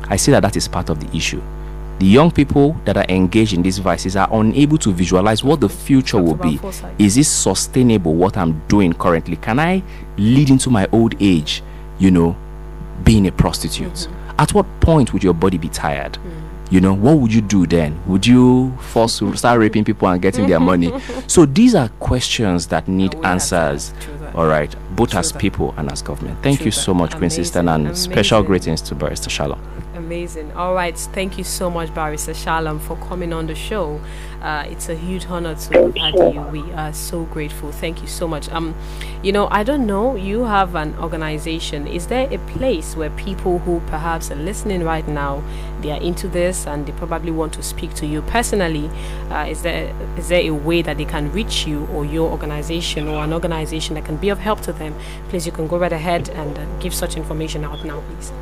I see that that is part of the issue. The young people that are engaged in these vices are unable to visualize what the future will be. Is this sustainable what I'm doing currently? Can I lead into my old age, you know, being a prostitute? Mm-hmm. At what point would your body be tired? Mm you know what would you do then? Would you force start raping people and getting their money? So these are questions that need answers. all right both True as that. people and as government. Thank True you so much Queen Sister and Amazing. special greetings to barrister shalom amazing all right thank you so much barrister shalom for coming on the show uh, it's a huge honor to have you. We are so grateful. Thank you so much. Um, you know, I don't know. You have an organization. Is there a place where people who perhaps are listening right now, they are into this and they probably want to speak to you personally? Uh, is there is there a way that they can reach you or your organization or an organization that can be of help to them? Please, you can go right ahead and uh, give such information out now, please.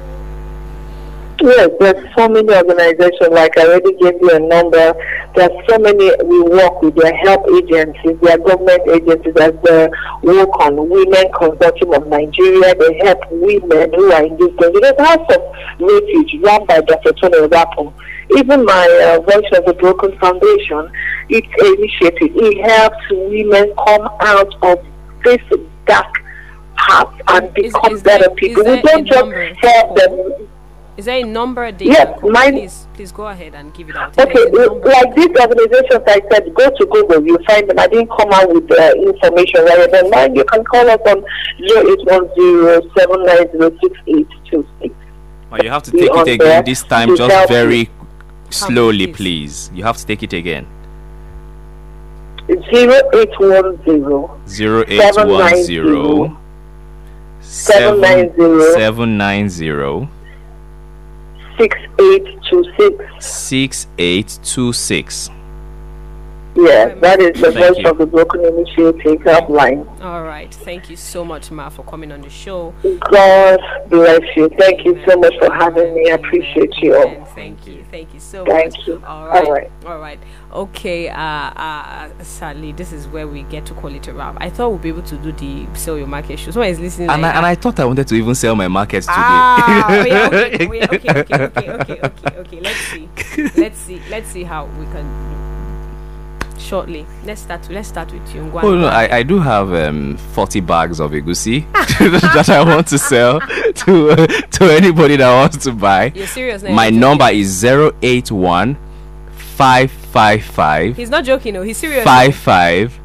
Yes, there's so many organizations, like I already gave you a number. There's so many we work with, their help agencies, their government agencies, as the work on Women Consortium of Nigeria. They help women who are in this country. There's House of Refuge run by Dr. Tony Rapo. Even my uh, Voice of the Broken Foundation, its initiative, it helps women come out of this dark path and become is, is better people. We don't just help them is there a number? Data? Yes, mine. Please, please go ahead and give it out. Okay, like these organizations, I said, go to Google, you find them. I didn't come out with uh, information rather than mine. You can call us on 0810 well, you have to take it again this time, just very slowly, please. You have to take it again. 0810 0810 790 790 6826. 6826. Yes, that is the Thank voice you. of the Broken Initiative helpline. All right. Thank you so much, Ma, for coming on the show. God bless you. Thank Amen. you so much for having me. I appreciate you all. Thank you. Thank you so Thank much. you. All right. All right. All right. Okay. Uh, uh, sadly, this is where we get to call it a wrap. I thought we'd be able to do the sell your market show. Someone is listening. And, like, I, and I thought I wanted to even sell my markets today. Ah, yeah, okay, okay, okay, okay, okay, okay, okay. Let's see. Let's see. Let's see how we can shortly. Let's start. Let's start with you. Oh no, I, I do have um, forty bags of egusi that I want to sell to uh, to anybody that wants to buy. You're serious? Now, My number is zero eight one five five five. He's not joking. No, he's serious. Five five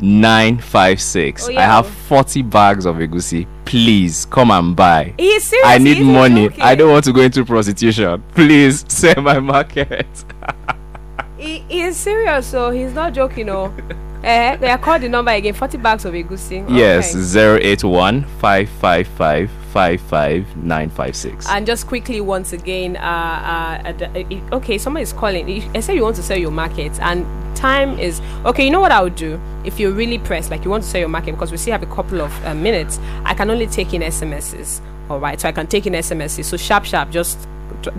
nine five six. Oh, yeah. I have forty bags of egusi. Please come and buy. He's serious. I need money. I don't want to go into prostitution. Please sell my market. he, he is serious, so he's not joking. Oh, eh, they are called the number again. Forty bags of egusi. Yes, zero eight one five five five five five nine five six. And just quickly, once again, uh, uh, uh, okay, someone is calling. I say you want to sell your market, and time is okay. You know what I would do if you're really pressed, like you want to sell your market, because we still have a couple of uh, minutes. I can only take in SMSs. All right, so I can take in SMSs. So sharp, sharp, just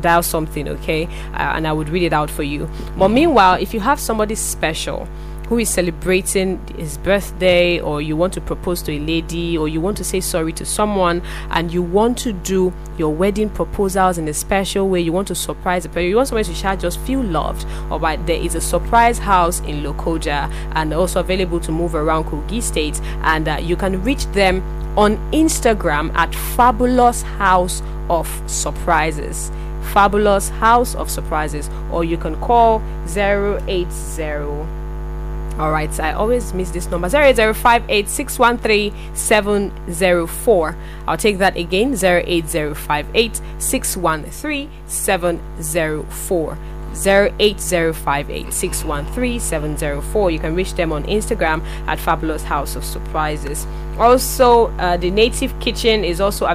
dial something, okay? Uh, and I would read it out for you. But meanwhile, if you have somebody special who is celebrating his birthday, or you want to propose to a lady, or you want to say sorry to someone, and you want to do your wedding proposals in a special way, you want to surprise the person, you want someone to share, just feel loved. All right, there is a surprise house in Lokoja and also available to move around Kogi State, and uh, you can reach them on Instagram at Fabulous House of Surprises. Fabulous House of Surprises, or you can call 080. All right, I always miss this number 08058613704. I'll take that again 08058613704. 08058613704. You can reach them on Instagram at Fabulous House of Surprises. Also, uh, the Native Kitchen is also